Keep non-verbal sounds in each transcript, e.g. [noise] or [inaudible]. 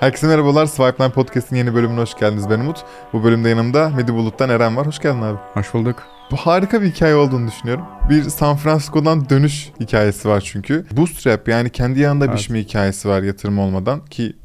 Herkese merhabalar. Swipeline Podcast'in yeni bölümüne hoş geldiniz. Ben Umut. Bu bölümde yanımda Medi Bulut'tan Eren var. Hoş geldin abi. Hoş bulduk. Bu harika bir hikaye olduğunu düşünüyorum. Bir San Francisco'dan dönüş hikayesi var çünkü. Bootstrap yani kendi yanında Evet. biçme hikayesi var yatırım olmadan ki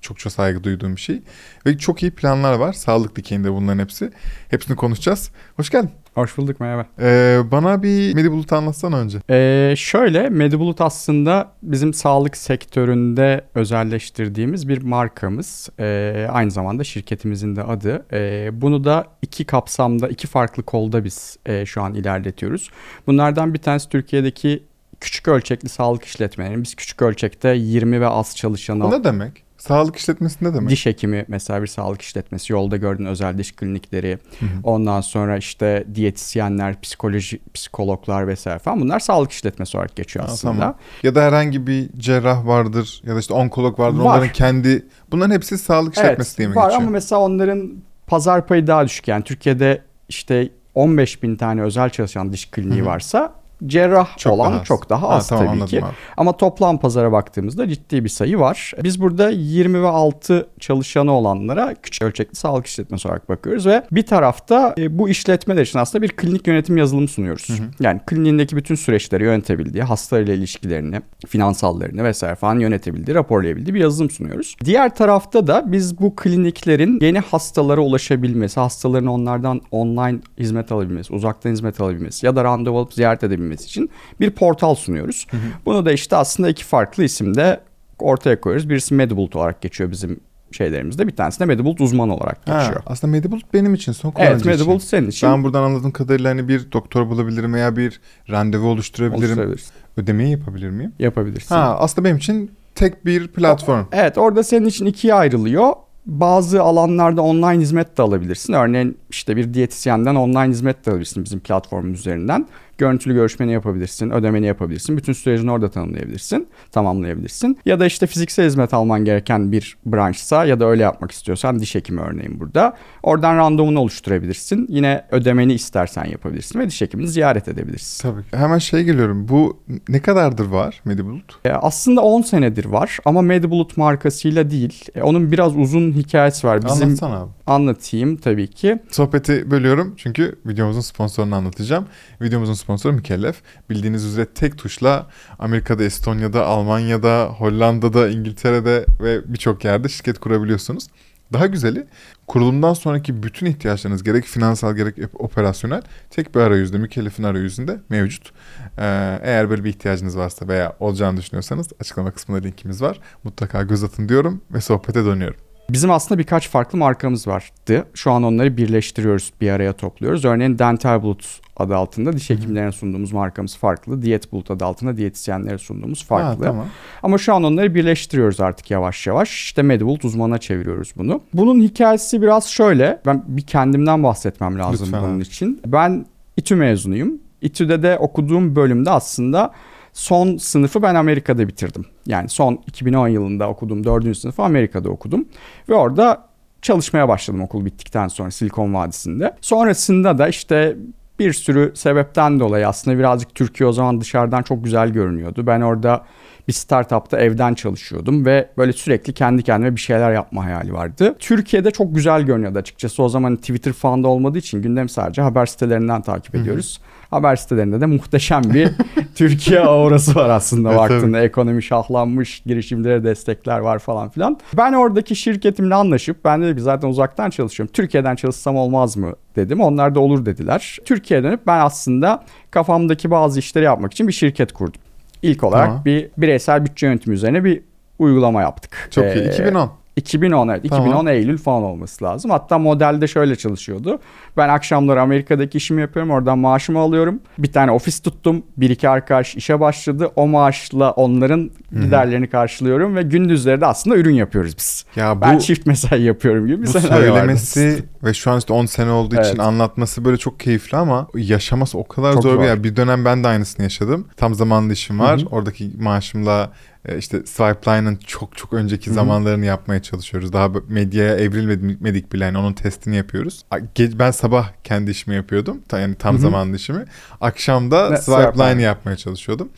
çokça saygı duyduğum bir şey. Ve çok iyi planlar var. Sağlık dikeyinde bunların hepsi. Hepsini konuşacağız. Hoş geldin. Hoş bulduk merhaba. Ee, bana bir Medi Bulut'u anlatsana önce. Ee, şöyle Medibulut aslında bizim sağlık sektöründe özelleştirdiğimiz bir markamız. Ee, aynı zamanda şirketimizin de adı. Ee, bunu da iki kapsamda, iki farklı kolda biz e, şu an ilerletiyoruz. Bunlardan bir tanesi Türkiye'deki küçük ölçekli sağlık işletmeleri. Biz küçük ölçekte 20 ve az çalışanı O ne demek? Sağlık işletmesi ne demek? Diş hekimi mesela bir sağlık işletmesi. Yolda gördüğün özel diş klinikleri. Hı hı. Ondan sonra işte diyetisyenler, psikoloji, psikologlar vesaire falan. Bunlar sağlık işletmesi olarak geçiyor Ha, aslında. tamam. Ya da herhangi bir cerrah vardır ya da işte onkolog vardır. Var. Onların kendi bunların hepsi sağlık işletmesi diye mi var geçiyor? ama mesela onların pazar payı daha düşük. Yani Türkiye'de işte 15 bin tane özel çalışan diş kliniği Hı hı. varsa cerrah Çok olan daha az. çok daha Ha, az tamam, tabii ki. abi. Ama toplam pazara baktığımızda ciddi bir sayı var. Biz burada 20 ve 6 çalışanı olanlara küçük ölçekli sağlık işletmesi olarak bakıyoruz ve bir tarafta e, bu işletmeler için aslında bir klinik yönetim yazılımı sunuyoruz. Yani kliniğindeki bütün süreçleri yönetebildiği, hastalarıyla ilişkilerini, finansallarını vesaire falan yönetebildiği, raporlayabildiği bir yazılım sunuyoruz. Diğer tarafta da biz bu kliniklerin yeni hastalara ulaşabilmesi, hastaların onlardan online hizmet alabilmesi, uzaktan hizmet alabilmesi ya da randevu alıp ziyaret edebilmesi için bir portal sunuyoruz. Bunu da işte aslında iki farklı isimde ortaya koyuyoruz. Birisi Medibult olarak geçiyor bizim şeylerimizde. Bir tanesi de Medibult uzmanı olarak Ha, geçiyor. aslında Medibulut benim için son kullanıcı Evet Medibult için. senin için Ben buradan anladığım kadarıyla hani bir doktor bulabilirim veya bir randevu oluşturabilirim. Ödemeyi yapabilir miyim? Yapabilirsin. Ha, aslında benim için tek bir platform. Evet orada senin için ikiye ayrılıyor. Bazı alanlarda online hizmet de alabilirsin. Örneğin işte bir diyetisyenden online hizmet de alabilirsin bizim platformumuz üzerinden. Görüntülü görüşmeni yapabilirsin, ödemeni yapabilirsin. Bütün sürecini orada tanımlayabilirsin, tamamlayabilirsin. Ya da işte fiziksel hizmet alman gereken bir branşsa ya da öyle yapmak istiyorsan diş hekimi örneğin burada. Oradan randevunu oluşturabilirsin. Yine ödemeni istersen yapabilirsin ve diş hekimini ziyaret edebilirsin. Tabii. Hemen şey geliyorum. Bu ne kadardır var Medibulut? E, aslında 10 senedir var ama Medibulut markasıyla değil. E, onun biraz uzun hikayesi var. Bizim Anlatsana abi. Anlatayım tabii ki. Sohbeti bölüyorum çünkü videomuzun sponsorunu anlatacağım. Videomuzun sponsoru Mükellef. Bildiğiniz üzere tek tuşla Amerika'da, Estonya'da, Almanya'da, Hollanda'da, İngiltere'de ve birçok yerde şirket kurabiliyorsunuz. Daha güzeli kurulumdan sonraki bütün ihtiyaçlarınız gerek finansal gerek operasyonel tek bir arayüzde Mükellef'in arayüzünde mevcut. Ee, eğer böyle bir ihtiyacınız varsa veya olacağını düşünüyorsanız açıklama kısmında linkimiz var. Mutlaka göz atın diyorum ve sohbete dönüyorum. Bizim aslında birkaç farklı markamız vardı. Şu an onları birleştiriyoruz, bir araya topluyoruz. Örneğin Dental Bulut adı altında diş hekimlerine sunduğumuz markamız farklı. Diyet Bulut adı altında diyetisyenlere sunduğumuz farklı. Ha, tamam. Ama şu an onları birleştiriyoruz artık yavaş yavaş. İşte Medibult uzmana çeviriyoruz bunu. Bunun hikayesi biraz şöyle. Ben bir kendimden bahsetmem lazım Lütfen bunun için. Ben İTÜ mezunuyum. İTÜ'de de okuduğum bölümde aslında son sınıfı ben Amerika'da bitirdim. Yani son 2010 yılında okuduğum 4. sınıfı Amerika'da okudum. Ve orada çalışmaya başladım okul bittikten sonra Silikon Vadisi'nde. Sonrasında da işte bir sürü sebepten dolayı aslında birazcık Türkiye o zaman dışarıdan çok güzel görünüyordu. Ben orada bir startupta evden çalışıyordum ve böyle sürekli kendi kendime bir şeyler yapma hayali vardı. Türkiye'de çok güzel görünüyordu açıkçası. O zaman Twitter falan da olmadığı için gündem sadece haber sitelerinden takip ediyoruz. Haber sitelerinde de muhteşem bir [laughs] Türkiye aurası var aslında Evet, baktığında. Ekonomi şahlanmış, girişimlere destekler var falan filan. Ben oradaki şirketimle anlaşıp ben ki zaten uzaktan çalışıyorum. Türkiye'den çalışsam olmaz mı dedim. Onlar da olur dediler. Türkiye'ye dönüp ben aslında kafamdaki bazı işleri yapmak için bir şirket kurdum. İlk olarak Tamam. bir bireysel bütçe yönetimi üzerine bir uygulama yaptık. Çok iyi. Ee, 2010. 2010 evet. Tamam. 2010 Eylül falan olması lazım. Hatta modelde şöyle çalışıyordu. Ben akşamları Amerika'daki işimi yapıyorum. Oradan maaşımı alıyorum. Bir tane ofis tuttum. Bir iki arkadaş işe başladı. O maaşla onların giderlerini karşılıyorum ve gündüzleri de aslında ürün yapıyoruz biz. Ya bu ben çift mesai yapıyorum gibi bir Bu senaryo vardı. söylemesi ve şu an işte 10 sene olduğu için Evet. anlatması böyle çok keyifli ama yaşaması o kadar Çok zor, bir zor. yer. Bir dönem ben de aynısını yaşadım. Tam zamanlı işim var. Hı hı. Oradaki maaşımla işte Swipeline'ın çok çok önceki Hı hı. zamanlarını yapmaya çalışıyoruz. Daha medyaya evrilmedik bile yani onun testini yapıyoruz. Ben sabah kendi işimi yapıyordum. Yani tam Hı hı. zamanlı işimi. Akşam da Ve Swipeline Swipeline. yapmaya çalışıyordum.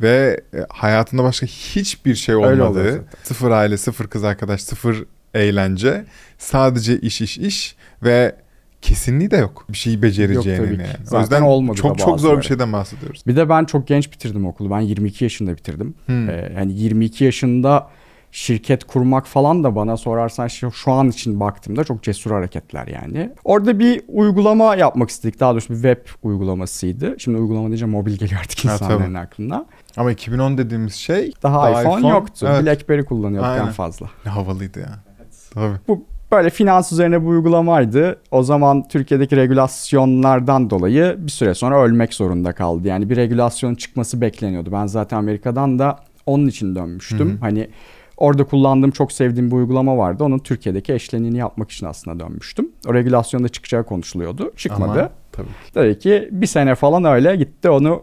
ve e, hayatında başka hiçbir şey zaten. sıfır aile, sıfır kız arkadaş, sıfır eğlence, sadece iş iş iş ve kesinliği de yok. Bir şeyi Yok becereceğinin tabii ki. yani. Zaten o yüzden olmadı da çok çok zor bazıları. bir şeyden bahsediyoruz. Bir de ben çok genç bitirdim okulu. Ben 22 yaşında bitirdim. Hmm. Ee, hani 22 yaşında şirket kurmak falan da bana sorarsan şu, şu an için baktığımda çok cesur hareketler yani. Orada bir uygulama yapmak istedik. Daha doğrusu bir web uygulamasıydı. Şimdi uygulama deyince mobil geliyor artık Ha, insanların aklına. Ama 2010 dediğimiz şey Daha, iPhone, yoktu. Evet. BlackBerry kullanıyorduk en Aynen. fazla. Ne havalıydı ya. Tabii. Bu böyle finans üzerine bir uygulamaydı. O zaman Türkiye'deki regülasyonlardan dolayı bir süre sonra ölmek zorunda kaldı. Yani bir regülasyon çıkması bekleniyordu. Ben zaten Amerika'dan da onun için dönmüştüm. Hı hı. Hani orada kullandığım çok sevdiğim bir uygulama vardı. Onun Türkiye'deki eşleniğini yapmak için aslında dönmüştüm. O regülasyonda çıkacağı konuşuluyordu. Çıkmadı. Ama tabii. Tabii ki bir sene falan öyle gitti onu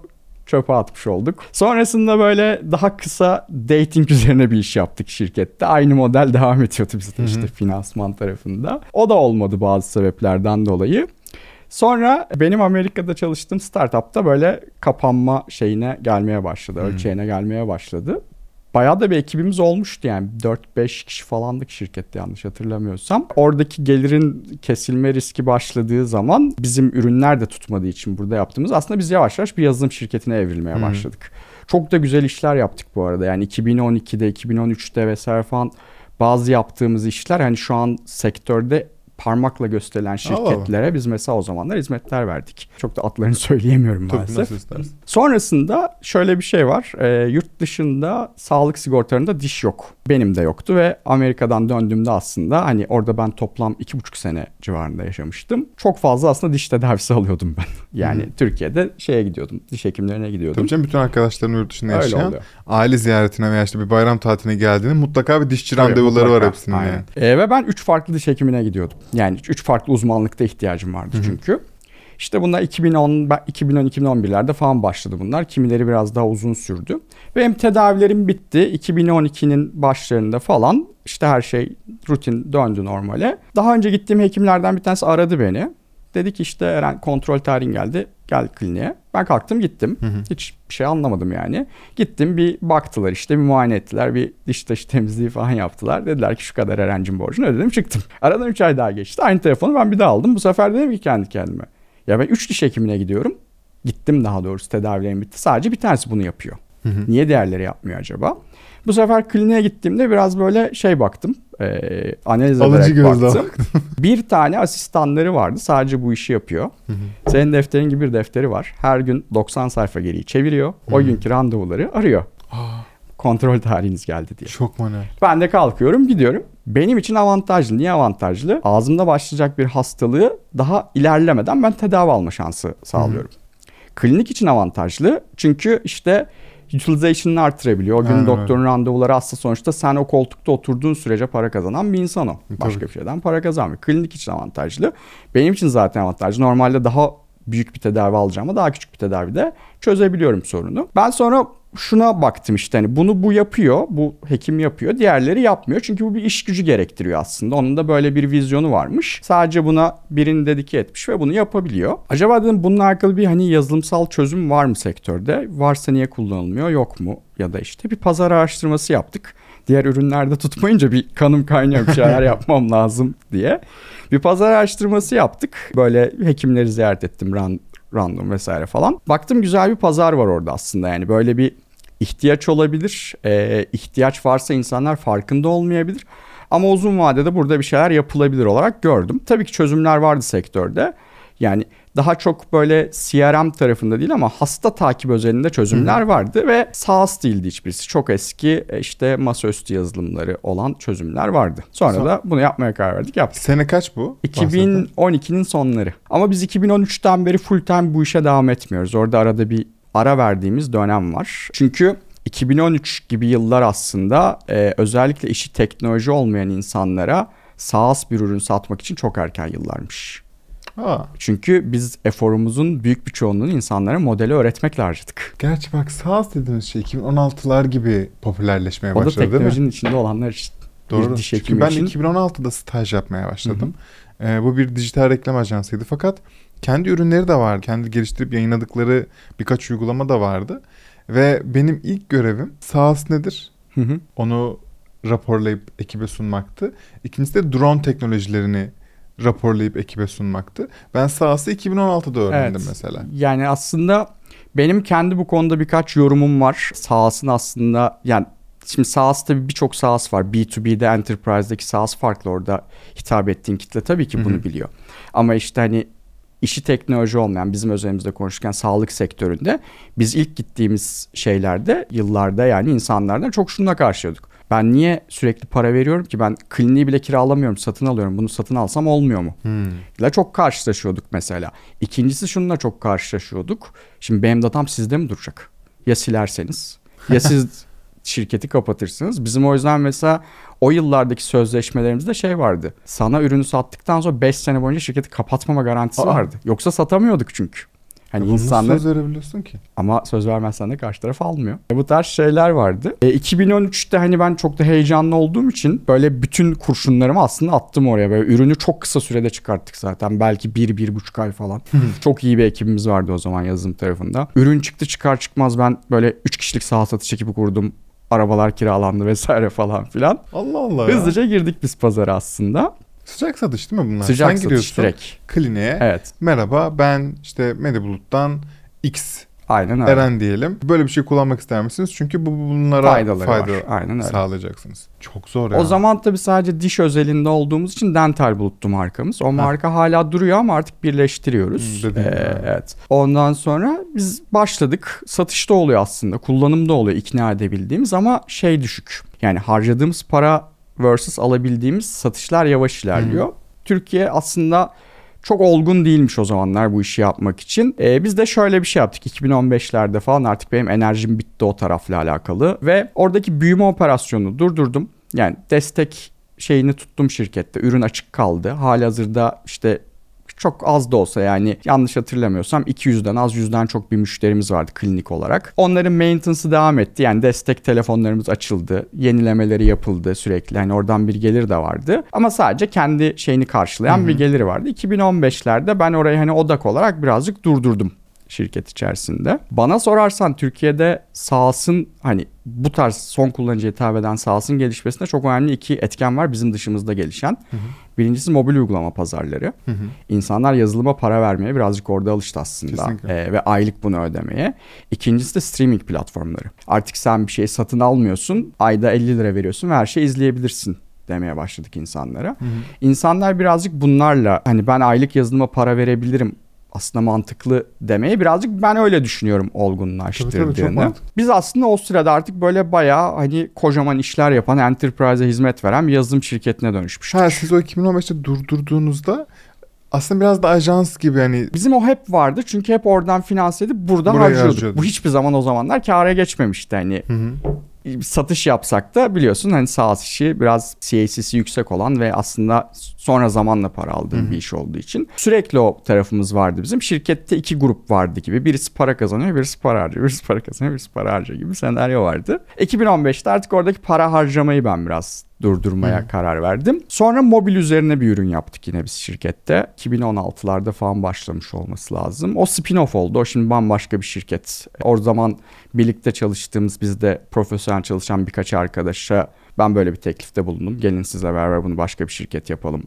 çöpe atmış olduk. Sonrasında böyle daha kısa dating üzerine bir iş yaptık şirkette. Aynı model [laughs] devam ediyordu bizde işte finansman tarafında. O da olmadı bazı sebeplerden dolayı. Sonra benim Amerika'da çalıştığım startupta böyle kapanma şeyine gelmeye başladı. Ölçeğine gelmeye başladı. Bayağı da bir ekibimiz olmuştu yani 4-5 kişi falandık şirkette yanlış hatırlamıyorsam. Oradaki gelirin kesilme riski başladığı zaman bizim ürünler de tutmadığı için burada yaptığımız aslında biz yavaş yavaş bir yazılım şirketine evrilmeye Hı. başladık. Çok da güzel işler yaptık bu arada yani 2012'de 2013'te vesaire falan bazı yaptığımız işler hani şu an sektörde parmakla gösterilen şirketlere biz mesela o zamanlar hizmetler verdik. Çok da adlarını [laughs] söyleyemiyorum Tabii maalesef. nasıl istersin. Sonrasında şöyle bir şey var. Ee, yurt dışında sağlık sigortalarında diş yok. Benim de yoktu ve Amerika'dan döndüğümde aslında hani orada ben toplam iki buçuk sene civarında yaşamıştım. Çok fazla aslında diş tedavisi [laughs] alıyordum ben. Yani Hı. Türkiye'de şeye gidiyordum. Diş hekimlerine gidiyordum. Tabii canım bütün arkadaşlarım yurt dışında Öyle yaşayan oluyor. aile ziyaretine veya işte bir bayram tatiline geldiğinde mutlaka bir dişçi Tabii, randevuları var hepsinin Aynen. yani. Ee, ve ben 3 farklı diş hekimine gidiyordum. Yani 3 farklı uzmanlıkta ihtiyacım vardı Hı hı. çünkü. İşte bunlar 2010, 2010-2011'lerde falan başladı bunlar. Kimileri biraz daha uzun sürdü. Benim tedavilerim bitti. 2012'nin başlarında falan işte her şey rutin döndü normale. Daha önce gittiğim hekimlerden bir tanesi aradı beni. Dedi ki işte Eren kontrol tarihin geldi. Gel kliniğe. Ben kalktım gittim. Hı hı. Hiç bir şey anlamadım yani. Gittim bir baktılar işte bir muayene ettiler. Bir diş taşı temizliği falan yaptılar. Dediler ki şu kadar Eren'cim borcunu ödedim çıktım. Aradan 3 ay daha geçti. Aynı telefonu ben bir daha aldım. Bu sefer dedim ki kendi kendime. Ya ben 3 diş hekimine gidiyorum. Gittim daha doğrusu tedavilerim bitti. Sadece bir tanesi bunu yapıyor. Hı hı. Niye diğerleri yapmıyor acaba? Bu sefer kliniğe gittiğimde biraz böyle şey baktım. E, analiz Alıcı ederek baktım. [laughs] bir tane asistanları vardı. Sadece bu işi yapıyor. Senin defterin gibi bir defteri var. Her gün 90 sayfa geriyi çeviriyor. O günkü randevuları arıyor. Aa, Kontrol tarihiniz geldi diye. çok manuel. Ben de kalkıyorum gidiyorum. Benim için avantajlı. Niye avantajlı? Ağzımda başlayacak bir hastalığı daha ilerlemeden ben tedavi alma şansı sağlıyorum. Klinik için avantajlı. Çünkü işte utilization'ını artırabiliyor. O gün Aynen doktorun randevuları hasta sonuçta sen o koltukta oturduğun sürece para kazanan bir insan o. Tabii Başka ki. bir şeyden para kazanmıyor. Klinik için avantajlı. Benim için zaten avantajlı. Normalde daha büyük bir tedavi alacağım ama daha küçük bir tedavide çözebiliyorum sorunu. Ben sonra şuna baktım işte hani bunu bu yapıyor, bu hekim yapıyor, diğerleri yapmıyor. Çünkü bu bir iş gücü gerektiriyor aslında. Onun da böyle bir vizyonu varmış. Sadece buna birini dedike etmiş ve bunu yapabiliyor. Acaba dedim bununla alakalı bir hani yazılımsal çözüm var mı sektörde? Varsa niye kullanılmıyor, yok mu? Ya da işte bir pazar araştırması yaptık. Diğer ürünlerde tutmayınca bir kanım kaynıyor bir şeyler [laughs] yapmam lazım diye. Bir pazar araştırması yaptık. Böyle hekimleri ziyaret ettim random vesaire falan. Baktım güzel bir pazar var orada aslında yani böyle bir ihtiyaç olabilir. Ee, ihtiyaç varsa insanlar farkında olmayabilir. Ama uzun vadede burada bir şeyler yapılabilir olarak gördüm. Tabii ki çözümler vardı sektörde. Yani daha çok böyle CRM tarafında değil ama hasta takip özelinde çözümler vardı ve SaaS değildi hiçbirisi. Çok eski e, işte masaüstü yazılımları olan çözümler vardı. Sonra Son- da bunu yapmaya karar verdik yaptık. Sene kaç bu? Bahsettin. 2012'nin sonları. Ama biz 2013'ten beri full time bu işe devam etmiyoruz. Orada arada bir ara verdiğimiz dönem var. Çünkü 2013 gibi yıllar aslında e, özellikle işi teknoloji olmayan insanlara SaaS bir ürün satmak için çok erken yıllarmış. Aa, Çünkü biz eforumuzun büyük bir çoğunluğunu insanlara modeli öğretmekle harcadık. gerçi bak SaaS dediğimiz şey 2016'lar gibi popülerleşmeye O da başladı değil mi? teknolojinin içinde olanlar için. Doğru. Diş Çünkü ben için. 2016'da staj yapmaya başladım. Ee, bu bir dijital reklam ajansıydı fakat kendi ürünleri de vardı. Kendi geliştirip yayınladıkları birkaç uygulama da vardı. Ve benim ilk görevim SaaS nedir? Hı hı. Onu raporlayıp ekibe sunmaktı. İkincisi de drone teknolojilerini raporlayıp ekibe sunmaktı. Ben SaaS'ı 2016'da öğrendim Evet. mesela. Yani aslında benim kendi bu konuda birkaç yorumum var. SaaS'ın aslında yani şimdi SaaS tabii birçok SaaS var. B2B'de Enterprise'deki SaaS farklı orada hitap ettiğin kitle tabii ki bunu Hı hı. biliyor. Ama işte hani işi teknoloji olmayan bizim özelimizde konuşurken sağlık sektöründe biz ilk gittiğimiz şeylerde yıllarda yani insanlardan çok şununla karşılıyorduk. Ben niye sürekli para veriyorum ki ben kliniği bile kiralamıyorum satın alıyorum bunu satın alsam olmuyor mu? Hmm. ile çok karşılaşıyorduk mesela. İkincisi şununla çok karşılaşıyorduk. Şimdi benim datam sizde mi duracak? Ya silerseniz ya [laughs] siz şirketi kapatırsınız. Bizim o yüzden mesela o yıllardaki sözleşmelerimizde şey vardı. Sana ürünü sattıktan sonra 5 sene boyunca şirketi kapatmama garantisi Aa. vardı. Yoksa satamıyorduk çünkü. Hani nasıl insanlar söz verebiliyorsun ki? ama söz vermezsen de karşı taraf almıyor. E, bu tarz şeyler vardı. E, 2013'te hani ben çok da heyecanlı olduğum için böyle bütün kurşunlarımı aslında attım oraya. Böyle ürünü çok kısa sürede çıkarttık zaten. Belki bir, bir buçuk ay falan. çok iyi bir ekibimiz vardı o zaman yazılım tarafında. Ürün çıktı çıkar çıkmaz ben böyle 3 kişilik saha satış ekibi kurdum. Arabalar kiralandı vesaire [laughs] falan filan. Allah Allah ya. Hızlıca girdik biz pazara aslında. Sıcak satış değil mi bunlar? Sıcak Sen satış giriyorsun direkt. kliniğe. Evet. Merhaba ben işte Medibulut'tan X Aynen öyle. Eren diyelim. Böyle bir şey kullanmak ister misiniz? Çünkü bu bunlara Faydaları fayda var. Aynen öyle. sağlayacaksınız. Çok zor ya. O zaman tabii sadece diş özelinde olduğumuz için Dental Bulut'tu markamız. O marka hala duruyor ama artık birleştiriyoruz. Hmm, Ee, evet. Ondan sonra biz başladık. Satışta oluyor aslında. Kullanımda oluyor ikna edebildiğimiz ama şey düşük. Yani harcadığımız para versus alabildiğimiz satışlar yavaş ilerliyor. Türkiye aslında çok olgun değilmiş o zamanlar bu işi yapmak için. Ee, biz de şöyle bir şey yaptık 2015'lerde falan artık benim enerjim bitti o tarafla alakalı ve oradaki büyüme operasyonunu durdurdum. Yani destek şeyini tuttum şirkette. Ürün açık kaldı. Halihazırda işte çok az da olsa yani yanlış hatırlamıyorsam 200'den az 100'den çok bir müşterimiz vardı klinik olarak. Onların maintenance'ı devam etti. Yani destek telefonlarımız açıldı. Yenilemeleri yapıldı sürekli. Hani oradan bir gelir de vardı. Ama sadece kendi şeyini karşılayan bir geliri vardı. 2015'lerde ben orayı hani odak olarak birazcık durdurdum şirket içerisinde. Bana sorarsan Türkiye'de SaaS'ın hani bu tarz son kullanıcıya hitap eden SaaS'ın gelişmesinde çok önemli iki etken var bizim dışımızda gelişen. Birincisi mobil uygulama pazarları. Hı hı. İnsanlar yazılıma para vermeye birazcık orada alıştı aslında. Ee, ve aylık bunu ödemeye. İkincisi de streaming platformları. Artık sen bir şey satın almıyorsun. Ayda 50 lira veriyorsun ve her şeyi izleyebilirsin demeye başladık insanlara. İnsanlar birazcık bunlarla hani ben aylık yazılıma para verebilirim aslında mantıklı demeye birazcık ben öyle düşünüyorum Tabii tabii, olgunlaştırdığını. mantıklı. Biz aslında o sırada artık böyle bayağı hani kocaman işler yapan enterprise'e hizmet veren bir yazılım şirketine dönüşmüştük. Ha, siz o 2015'te durdurduğunuzda aslında biraz da ajans gibi hani Bizim o hep vardı çünkü hep oradan finanse edip burada Buraya harcıyorduk. harcıyorduk. Bu hiçbir zaman o zamanlar kâra geçmemişti. Hani Hı hı. Satış yapsak da biliyorsun hani SaaS işi biraz CAC'si yüksek olan ve aslında sonra zamanla para aldığım bir iş olduğu için sürekli o tarafımız vardı bizim. Şirkette iki grup vardı gibi. Birisi para kazanıyor, birisi para harcıyor. Birisi para kazanıyor, birisi para harcıyor gibi senaryo vardı. 2015'te artık oradaki para harcamayı ben biraz durdurmaya karar verdim. Sonra mobil üzerine bir ürün yaptık yine biz şirkette. 2016'larda falan başlamış olması lazım. O spin-off oldu. O şimdi bambaşka bir şirket. O zaman birlikte çalıştığımız bizde profesyonel çalışan birkaç arkadaşa ben böyle bir teklifte bulundum. Gelin sizle beraber bunu başka bir şirket yapalım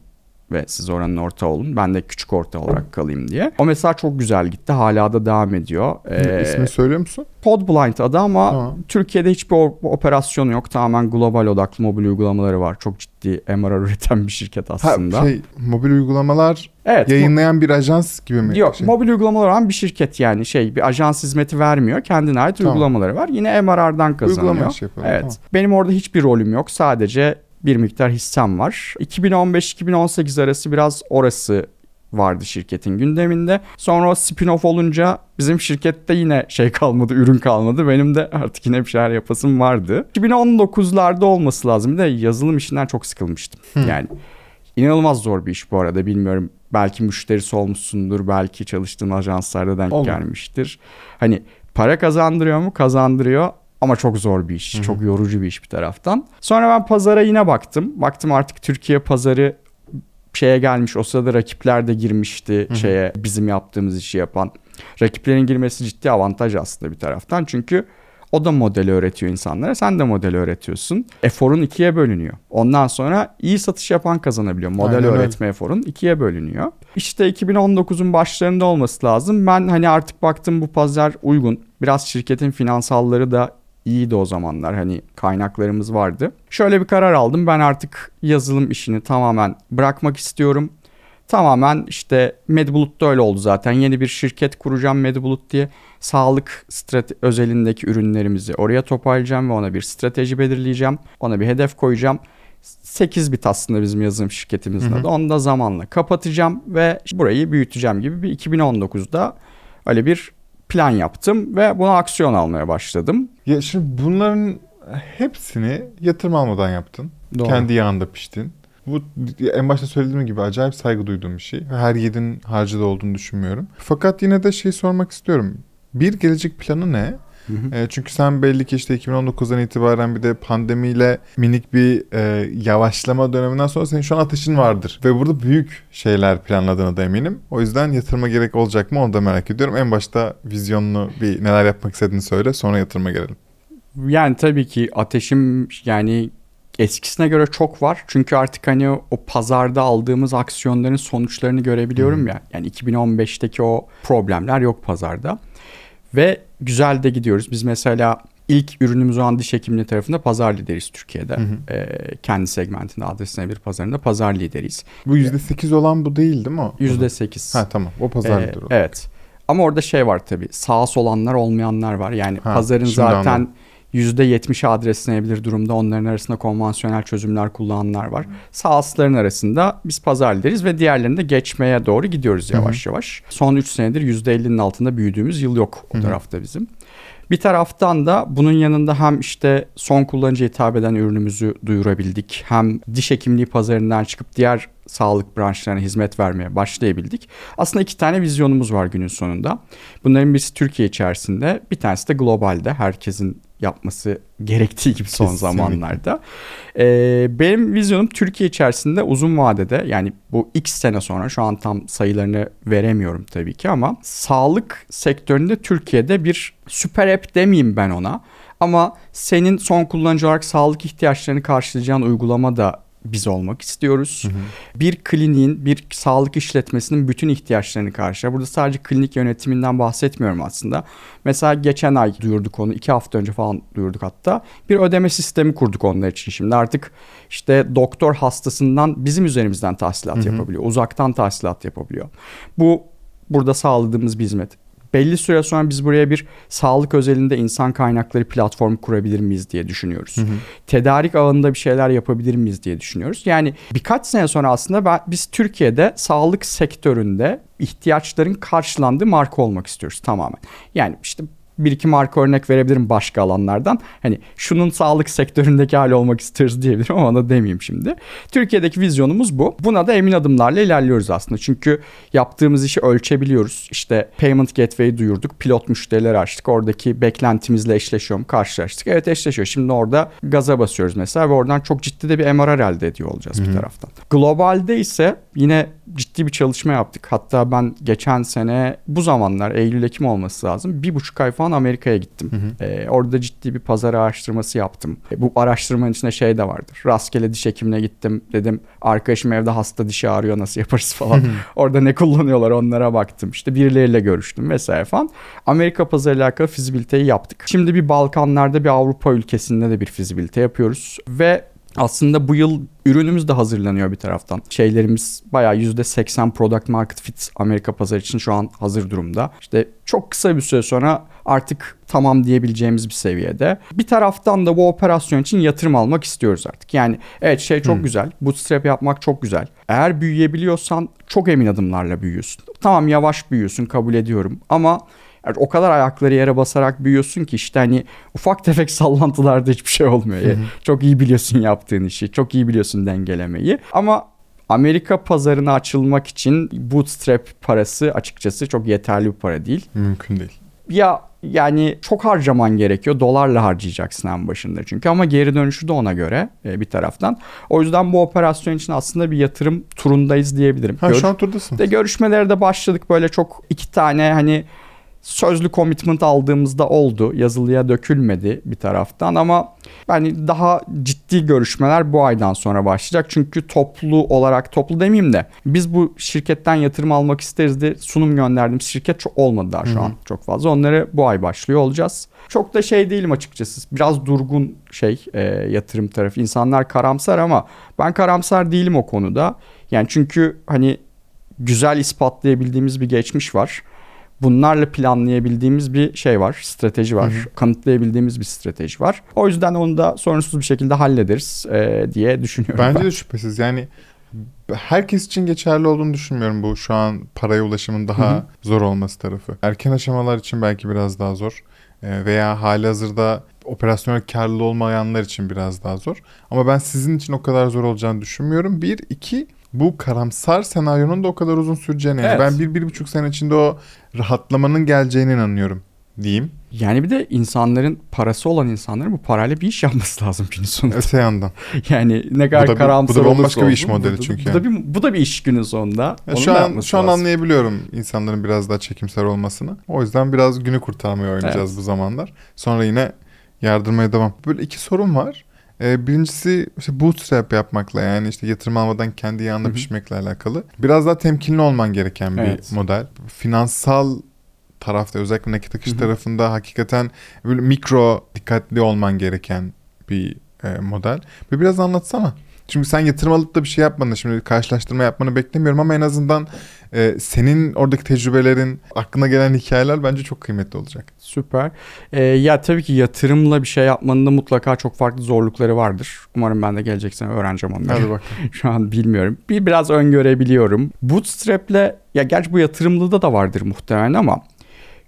ve siz oranın ortağı olun. Ben de küçük ortağı olarak kalayım diye. O mesela çok güzel gitti. Hala da devam ediyor. Ee, ismini söylüyor musun? Podblind adı ama Tamam. Türkiye'de hiçbir o- operasyonu yok. Tamamen global odaklı mobil uygulamaları var. Çok ciddi MR üreten bir şirket aslında. Ha, şey, mobil uygulamalar evet. yayınlayan bir ajans gibi mi? Yok Şey. mobil uygulamalar olan bir şirket yani şey bir ajans hizmeti vermiyor. Kendine ait Tamam. uygulamaları var. Yine MRR'dan kazanıyor. Uygulama işi yapıyorlar, Evet. tamam. Benim orada hiçbir rolüm yok. Sadece bir miktar hissem var. 2015-2018 arası biraz orası vardı şirketin gündeminde. Sonra o spin-off olunca bizim şirkette yine şey kalmadı, ürün kalmadı. Benim de artık yine bir şeyler yapasım vardı. 2019'larda olması lazım. Bir de yazılım işinden çok sıkılmıştım. Yani inanılmaz zor bir iş bu arada. Bilmiyorum belki müşterisi olmuşsundur, belki çalıştığın ajanslarda denk Olur. gelmiştir. Hani para kazandırıyor mu? Kazandırıyor ama çok zor bir iş. Çok yorucu bir iş bir taraftan. Sonra ben pazara yine baktım. Baktım artık Türkiye pazarı şeye gelmiş. O sırada rakipler de girmişti şeye bizim yaptığımız işi yapan. Rakiplerin girmesi ciddi avantaj aslında bir taraftan. Çünkü O da modeli öğretiyor insanlara. Sen de modeli öğretiyorsun. Eforun ikiye bölünüyor. Ondan sonra iyi satış yapan kazanabiliyor. Model Aynen öyle. öğretme eforun ikiye bölünüyor. İşte 2019'un başlarında olması lazım. Ben hani artık baktım bu pazar uygun. Biraz şirketin finansalları da iyiydi o zamanlar. Hani kaynaklarımız vardı. Şöyle bir karar aldım. Ben artık yazılım işini tamamen bırakmak istiyorum. Tamamen işte Medbulut'ta öyle oldu zaten. Yeni bir şirket kuracağım Medbulut diye. Sağlık strate- özelindeki ürünlerimizi oraya toparlayacağım ve ona bir strateji belirleyeceğim. Ona bir hedef koyacağım. 8 bit aslında bizim yazılım şirketimizin adı. Onu da zamanla kapatacağım ve burayı büyüteceğim gibi bir 2019'da öyle bir plan yaptım ve buna aksiyon almaya başladım. Ya şimdi bunların hepsini yatırım almadan yaptın. Doğru. Kendi yağında piştin. Bu en başta söylediğim gibi acayip saygı duyduğum bir şey. Her yedin harcada olduğunu düşünmüyorum. Fakat yine de şey sormak istiyorum. Bir gelecek planı ne? Hı hı. E, çünkü sen belli ki işte 2019'dan itibaren bir de pandemiyle minik bir e, yavaşlama döneminden sonra senin şu an ateşin vardır. Ve burada büyük şeyler planladığına da eminim. O yüzden yatırıma gerek olacak mı onu da merak ediyorum. En başta vizyonunu bir neler yapmak istediğini söyle sonra yatırıma gelelim. Yani tabii ki ateşim yani eskisine göre çok var. Çünkü artık hani o pazarda aldığımız aksiyonların sonuçlarını görebiliyorum Hı. ya. Yani 2015'teki o problemler yok pazarda. Ve güzel de gidiyoruz. Biz mesela ilk ürünümüz olan diş hekimliği tarafında pazar lideriyiz Türkiye'de. Hı hı. Ee, kendi segmentinde adresine bir pazarında pazar lideriyiz. Bu %8 olan bu değil değil mi o? %8. Ha tamam o pazar Ee, lideri o. Evet. Ama orada şey var tabii. Sağ olanlar olmayanlar var. Yani Ha, pazarın zaten anladım. %70'i adreslenebilir durumda. Onların arasında konvansiyonel çözümler kullananlar var. Sağsların arasında biz pazar lideriz ve diğerlerini de geçmeye doğru gidiyoruz yavaş yavaş. Son 3 senedir %50'nin altında büyüdüğümüz yıl yok o Hı hı. tarafta bizim. Bir taraftan da bunun yanında hem işte son kullanıcıya hitap eden ürünümüzü duyurabildik. Hem diş hekimliği pazarından çıkıp diğer sağlık branşlarına hizmet vermeye başlayabildik. Aslında iki tane vizyonumuz var günün sonunda. Bunların birisi Türkiye içerisinde, bir tanesi de globalde. Herkesin yapması gerektiği gibi son Kesinlikle. zamanlarda. Ee, benim vizyonum Türkiye içerisinde uzun vadede yani bu x sene sonra şu an tam sayılarını veremiyorum tabii ki ama sağlık sektöründe Türkiye'de bir süper app demeyeyim ben ona. Ama senin son kullanıcı olarak sağlık ihtiyaçlarını karşılayacağın uygulama da biz olmak istiyoruz. Bir kliniğin, bir sağlık işletmesinin bütün ihtiyaçlarını karşılar. Burada sadece klinik yönetiminden bahsetmiyorum aslında. Mesela geçen ay duyurduk onu, iki hafta önce falan duyurduk hatta. Bir ödeme sistemi kurduk onlar için şimdi. Artık işte doktor hastasından bizim üzerimizden tahsilat yapabiliyor. Uzaktan tahsilat yapabiliyor. Bu burada sağladığımız bir hizmet. Belli süre sonra biz buraya bir sağlık özelinde insan kaynakları platformu kurabilir miyiz diye düşünüyoruz. Tedarik ağında bir şeyler yapabilir miyiz diye düşünüyoruz. Yani birkaç sene sonra aslında ben, biz Türkiye'de sağlık sektöründe ihtiyaçların karşılandığı marka olmak istiyoruz tamamen. Yani işte bir iki marka örnek verebilirim başka alanlardan. Hani şunun sağlık sektöründeki hali olmak istiyoruz diyebilirim ama onu demeyeyim şimdi. Türkiye'deki vizyonumuz bu. Buna da emin adımlarla ilerliyoruz aslında. Çünkü yaptığımız işi ölçebiliyoruz. İşte Payment Gateway'i duyurduk. Pilot müşterileri açtık. Oradaki beklentimizle eşleşiyor mu? Karşılaştık. Evet eşleşiyor. Şimdi orada gaza basıyoruz mesela ve oradan çok ciddi de bir MRR elde ediyor olacağız bir taraftan. Globalde ise yine ciddi bir çalışma yaptık. Hatta ben geçen sene bu zamanlar Eylül-Ekim olması lazım. Bir buçuk ay falan Amerika'ya gittim. Ee, orada ciddi bir pazar araştırması yaptım. E, bu araştırmanın içinde şey de vardır. Rastgele diş hekimine gittim. Dedim arkadaşım evde hasta dişi ağrıyor nasıl yaparız falan. orada ne kullanıyorlar onlara baktım. İşte birileriyle görüştüm vesaire falan. Amerika pazarıyla alakalı fizibiliteyi yaptık. Şimdi bir Balkanlarda bir Avrupa ülkesinde de bir fizibilite yapıyoruz. Ve aslında bu yıl ürünümüz de hazırlanıyor bir taraftan. Şeylerimiz bayağı %80 product market fit Amerika pazarı için şu an hazır durumda. İşte çok kısa bir süre sonra artık tamam diyebileceğimiz bir seviyede. Bir taraftan da bu operasyon için yatırım almak istiyoruz artık. Yani evet şey çok güzel. Bootstrap yapmak çok güzel. Eğer büyüyebiliyorsan çok emin adımlarla büyüyorsun. Tamam yavaş büyüyorsun kabul ediyorum ama yani o kadar ayakları yere basarak büyüyorsun ki işte hani ufak [laughs] tefek sallantılarda hiçbir şey olmuyor. Yani Çok iyi biliyorsun yaptığın işi. Çok iyi biliyorsun dengelemeyi. Ama Amerika pazarına açılmak için bootstrap parası açıkçası çok yeterli bir para değil. Mümkün değil. Ya yani çok harcaman gerekiyor. Dolarla harcayacaksın en başında çünkü ama geri dönüşü de ona göre e, bir taraftan. O yüzden bu operasyon için aslında bir yatırım turundayız diyebilirim. Ha Gör- şu an turdasın. de görüşmelere de başladık böyle çok iki tane hani sözlü commitment aldığımızda oldu. Yazılıya dökülmedi bir taraftan ama yani daha ciddi görüşmeler bu aydan sonra başlayacak. Çünkü toplu olarak toplu demeyeyim de biz bu şirketten yatırım almak isteriz de sunum gönderdiğimiz şirket çok olmadı daha şu an çok fazla. Onları bu ay başlıyor olacağız. Çok da şey değilim açıkçası. Biraz durgun şey e, yatırım tarafı. İnsanlar karamsar ama ben karamsar değilim o konuda. Yani çünkü hani güzel ispatlayabildiğimiz bir geçmiş var bunlarla planlayabildiğimiz bir şey var, strateji var. Hı hı. Kanıtlayabildiğimiz bir strateji var. O yüzden onu da sorunsuz bir şekilde hallederiz e, diye düşünüyorum. Bence ben. de şüphesiz. Yani herkes için geçerli olduğunu düşünmüyorum bu şu an paraya ulaşımın daha hı hı. zor olması tarafı. Erken aşamalar için belki biraz daha zor e, veya hali hazırda operasyonel karlı olmayanlar için biraz daha zor. Ama ben sizin için o kadar zor olacağını düşünmüyorum. Bir, iki bu karamsar senaryonun da o kadar uzun süreceğine. Evet. Ben bir, bir buçuk sene içinde o rahatlamanın geleceğine inanıyorum diyeyim. Yani bir de insanların parası olan insanların bu parayla bir iş yapması lazım günün sonunda. Öte yandan. [laughs] Yani ne kadar bu da karamsar bir, Bu da bambaşka bir iş modeli bu, çünkü. Bu, da bir, bu da bir iş günün sonunda. Ya şu an şu an anlayabiliyorum insanların biraz daha çekimser olmasını. O yüzden biraz günü kurtarmaya oynayacağız evet. bu zamanlar. Sonra yine yardırmaya devam. Böyle iki sorun var. Ee, birincisi işte bootstrap yapmakla yani işte yatırım almadan kendi yağında Hı-hı. pişmekle alakalı. Biraz daha temkinli olman gereken bir evet. model. Finansal tarafta özellikle nakit akış Hı-hı. tarafında hakikaten böyle mikro dikkatli olman gereken bir e, model. Bir biraz anlatsana. Çünkü sen yatırım alıp da bir şey yapmadın. Şimdi karşılaştırma yapmanı beklemiyorum ama en azından e, senin oradaki tecrübelerin, aklına gelen hikayeler bence çok kıymetli olacak. Süper. Ee, ya tabii ki yatırımla bir şey yapmanın da mutlaka çok farklı zorlukları vardır. Umarım ben de gelecek sene öğreneceğim onları. Hadi [laughs] bakalım. Şu an bilmiyorum. Bir biraz öngörebiliyorum. Bootstrap'le ya gerçi bu yatırımlıda da vardır muhtemelen ama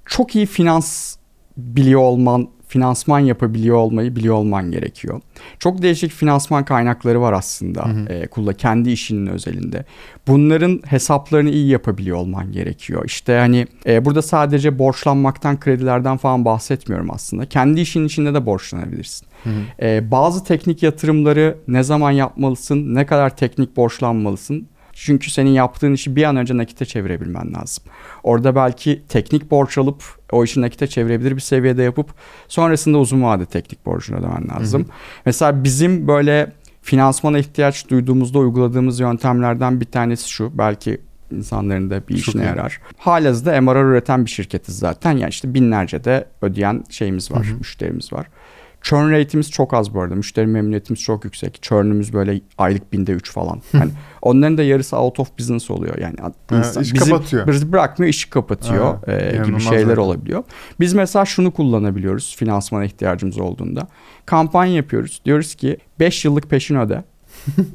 çok iyi finans biliyor olman finansman yapabiliyor olmayı biliyor olman gerekiyor. Çok değişik finansman kaynakları var aslında hı hı. E, kulda kendi işinin özelinde. Bunların hesaplarını iyi yapabiliyor olman gerekiyor. İşte hani e, burada sadece borçlanmaktan, kredilerden falan bahsetmiyorum aslında. Kendi işin içinde de borçlanabilirsin. Hı hı. E, bazı teknik yatırımları ne zaman yapmalısın, ne kadar teknik borçlanmalısın çünkü senin yaptığın işi bir an önce nakite çevirebilmen lazım. Orada belki teknik borç alıp o işi nakite çevirebilir bir seviyede yapıp sonrasında uzun vade teknik borcuna ödemen lazım. Hı hı. Mesela bizim böyle finansmana ihtiyaç duyduğumuzda uyguladığımız yöntemlerden bir tanesi şu. Belki insanların da bir işine yarar. Halihazırda MRR üreten bir şirketiz zaten. Yani işte binlerce de ödeyen şeyimiz var, hı hı. müşterimiz var. Churn rate'imiz çok az bu arada. Müşteri memnuniyetimiz çok yüksek. Churn'ümüz böyle aylık binde 3 falan. Yani onların da yarısı out of business oluyor. Yani insan, iş bizi, kapatıyor. Bizi bırakmıyor, işi kapatıyor ha, e, gibi şeyler zaten. olabiliyor. Biz mesela şunu kullanabiliyoruz finansmana ihtiyacımız olduğunda. Kampanya yapıyoruz. Diyoruz ki 5 yıllık peşin öde.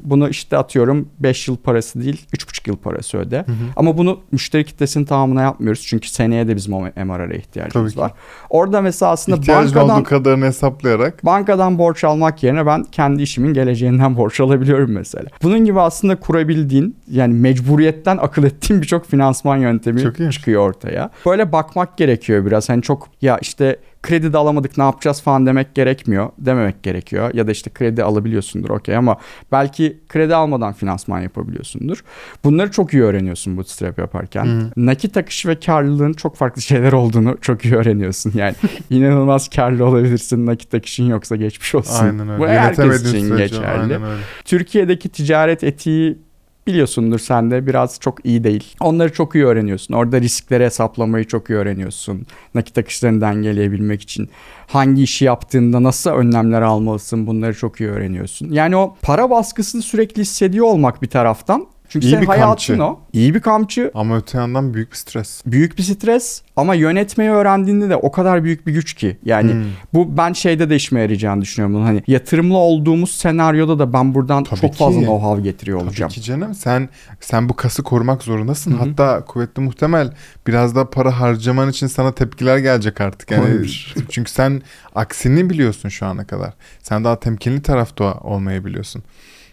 Bunu işte atıyorum 5 yıl parası değil 3,5 yıl parası öde. Hı hı. Ama bunu müşteri kitlesinin tamamına yapmıyoruz. Çünkü seneye de bizim o MRR'a ihtiyacımız var. Orada mesela aslında İhtiyacın bankadan... olduğu kadarını hesaplayarak. Bankadan borç almak yerine ben kendi işimin geleceğinden [laughs] borç alabiliyorum mesela. Bunun gibi aslında kurabildiğin yani mecburiyetten akıl ettiğin birçok finansman yöntemi çıkıyor ortaya. Böyle bakmak gerekiyor biraz. Hani çok ya işte kredi de alamadık ne yapacağız falan demek gerekmiyor. Dememek gerekiyor. Ya da işte kredi alabiliyorsundur okey ama belki kredi almadan finansman yapabiliyorsundur. Bunları çok iyi öğreniyorsun bootstrap yaparken. Hı. Nakit akışı ve karlılığın çok farklı [laughs] şeyler olduğunu çok iyi öğreniyorsun. Yani [laughs] inanılmaz karlı olabilirsin nakit akışın yoksa geçmiş olsun. Aynen öyle. Bu herkes için geçerli. Türkiye'deki ticaret etiği biliyorsundur sen de biraz çok iyi değil. Onları çok iyi öğreniyorsun. Orada riskleri hesaplamayı çok iyi öğreniyorsun. Nakit akışlarını dengeleyebilmek için. Hangi işi yaptığında nasıl önlemler almalısın bunları çok iyi öğreniyorsun. Yani o para baskısını sürekli hissediyor olmak bir taraftan çünkü İyi senin bir hayatın kampçı. o. İyi bir kampçı. Ama öte yandan büyük bir stres. Büyük bir stres ama yönetmeyi öğrendiğinde de o kadar büyük bir güç ki. Yani hmm. bu ben şeyde de işime yarayacağını düşünüyorum. Bunu. Hani yatırımlı olduğumuz senaryoda da ben buradan Tabii çok ki. fazla know-how getiriyor olacağım. Tabii ki canım. Sen sen bu kası korumak zorundasın. Hı-hı. Hatta kuvvetli muhtemel biraz daha para harcaman için sana tepkiler gelecek artık. Yani [laughs] çünkü sen aksini biliyorsun şu ana kadar. Sen daha temkinli tarafta olmayı biliyorsun.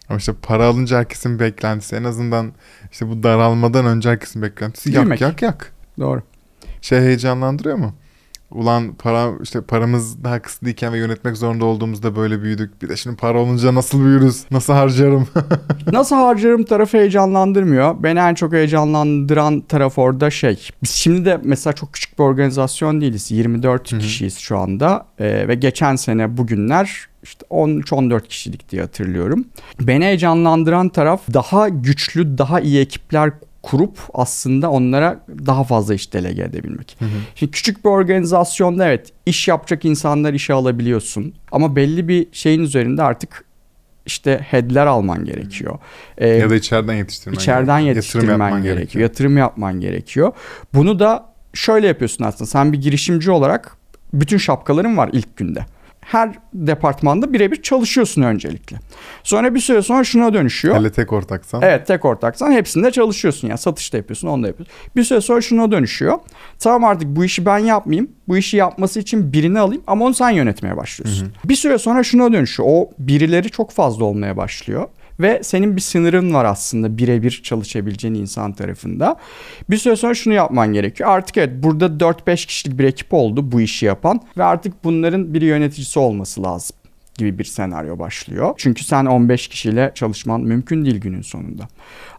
Ama işte para alınca herkesin beklentisi en azından işte bu daralmadan önce herkesin beklentisi yak Büyümek. yak yak. Doğru. Şey heyecanlandırıyor mu? Ulan para işte paramız daha kısıtlıyken ve yönetmek zorunda olduğumuzda böyle büyüdük. Bir de şimdi para olunca nasıl büyürüz? Nasıl harcarım? [laughs] Nasıl harcarım tarafı heyecanlandırmıyor. Beni en çok heyecanlandıran taraf orada şey. Biz şimdi de mesela çok küçük bir organizasyon değiliz. 24 Hı hı. kişiyiz şu anda. Ee, ve geçen sene bugünler işte 13-14 kişilik diye hatırlıyorum. Beni heyecanlandıran taraf daha güçlü, daha iyi ekipler kurup aslında onlara daha fazla iş delege edebilmek. Şimdi küçük bir organizasyonda evet iş yapacak insanlar işe alabiliyorsun. Ama belli bir şeyin üzerinde artık işte headler alman gerekiyor. Ee, ya da içeriden yetiştirmen içeriden gerekiyor. yetiştirmen yapman gerekiyor. Yatırım yapman gerekiyor. Bunu da şöyle yapıyorsun aslında. Sen bir girişimci olarak bütün şapkaların var ilk günde. Her departmanda birebir çalışıyorsun öncelikle. Sonra bir süre sonra şuna dönüşüyor. Hele tek ortaksan. Evet tek ortaksan hepsinde çalışıyorsun ya satışta yapıyorsun onu da yapıyorsun. Bir süre sonra şuna dönüşüyor. Tamam artık bu işi ben yapmayayım. Bu işi yapması için birini alayım ama onu sen yönetmeye başlıyorsun. Bir süre sonra şuna dönüşüyor. O birileri çok fazla olmaya başlıyor. Ve senin bir sınırın var aslında birebir çalışabileceğin insan tarafında. Bir süre sonra şunu yapman gerekiyor. Artık evet burada 4-5 kişilik bir ekip oldu bu işi yapan. Ve artık bunların bir yöneticisi olması lazım gibi bir senaryo başlıyor. Çünkü sen 15 kişiyle çalışman mümkün değil günün sonunda.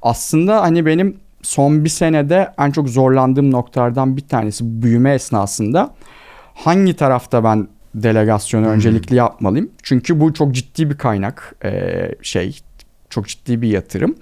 Aslında hani benim son bir senede en çok zorlandığım noktalardan bir tanesi büyüme esnasında hangi tarafta ben delegasyonu öncelikli yapmalıyım? Çünkü bu çok ciddi bir kaynak eee, şey çok ciddi bir yatırım.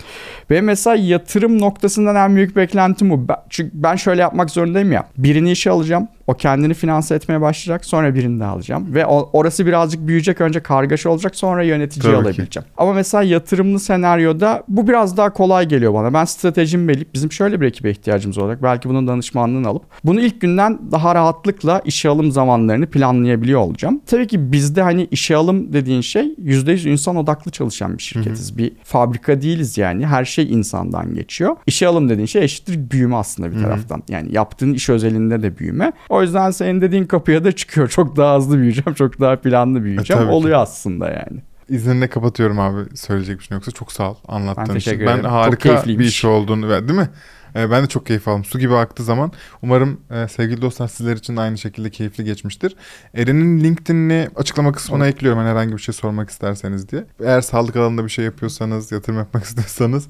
Ve mesela yatırım noktasından en büyük beklentim bu. Çünkü ben şöyle yapmak zorundayım ya. Birini işe alacağım. O kendini finanse etmeye başlayacak. Sonra birini daha alacağım. Ve o- orası birazcık büyüyecek. Önce kargaşa olacak. Sonra yönetici Tabii ki. alabileceğim. Ama mesela yatırımlı senaryoda bu biraz daha kolay geliyor bana. Ben stratejimi belirleyip bizim şöyle bir ekibe ihtiyacımız olacak. Belki bunun danışmanlığını alıp bunu ilk günden daha rahatlıkla işe alım zamanlarını planlayabiliyor olacağım. Tabii ki bizde hani işe alım dediğin şey %100 insan odaklı çalışan bir şirketiz. Bir fabrika değiliz yani. Her şey insandan geçiyor. İşe alım dediğin şey eşittir büyüme aslında bir taraftan. Yani yaptığın iş özelinde de büyüme. O yüzden senin dediğin kapıya da çıkıyor. Çok daha hızlı büyüyeceğim. Çok daha planlı büyüyeceğim. ki. Oluyor aslında yani. İzninle kapatıyorum abi. Söyleyecek bir şey yoksa çok sağ ol anlattığın Ben için. Ben harika bir iş olduğunu değil mi? Ee, ben de çok keyif aldım. Su gibi aktığı zaman umarım e, sevgili dostlar sizler için aynı şekilde keyifli geçmiştir. Eren'in LinkedIn'ini açıklama kısmına ekliyorum hani herhangi bir şey sormak isterseniz diye. Eğer sağlık alanında bir şey yapıyorsanız, yatırım yapmak [laughs] istiyorsanız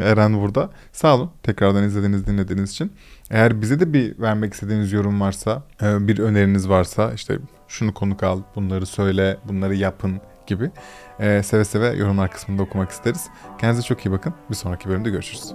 Eren burada. Sağ olun tekrardan izlediğiniz, dinlediğiniz için. Eğer bize de bir vermek istediğiniz yorum varsa, e, bir öneriniz varsa işte şunu konuk al, bunları söyle, bunları yapın gibi e, seve seve yorumlar kısmında okumak isteriz. Kendinize çok iyi bakın. Bir sonraki bölümde görüşürüz.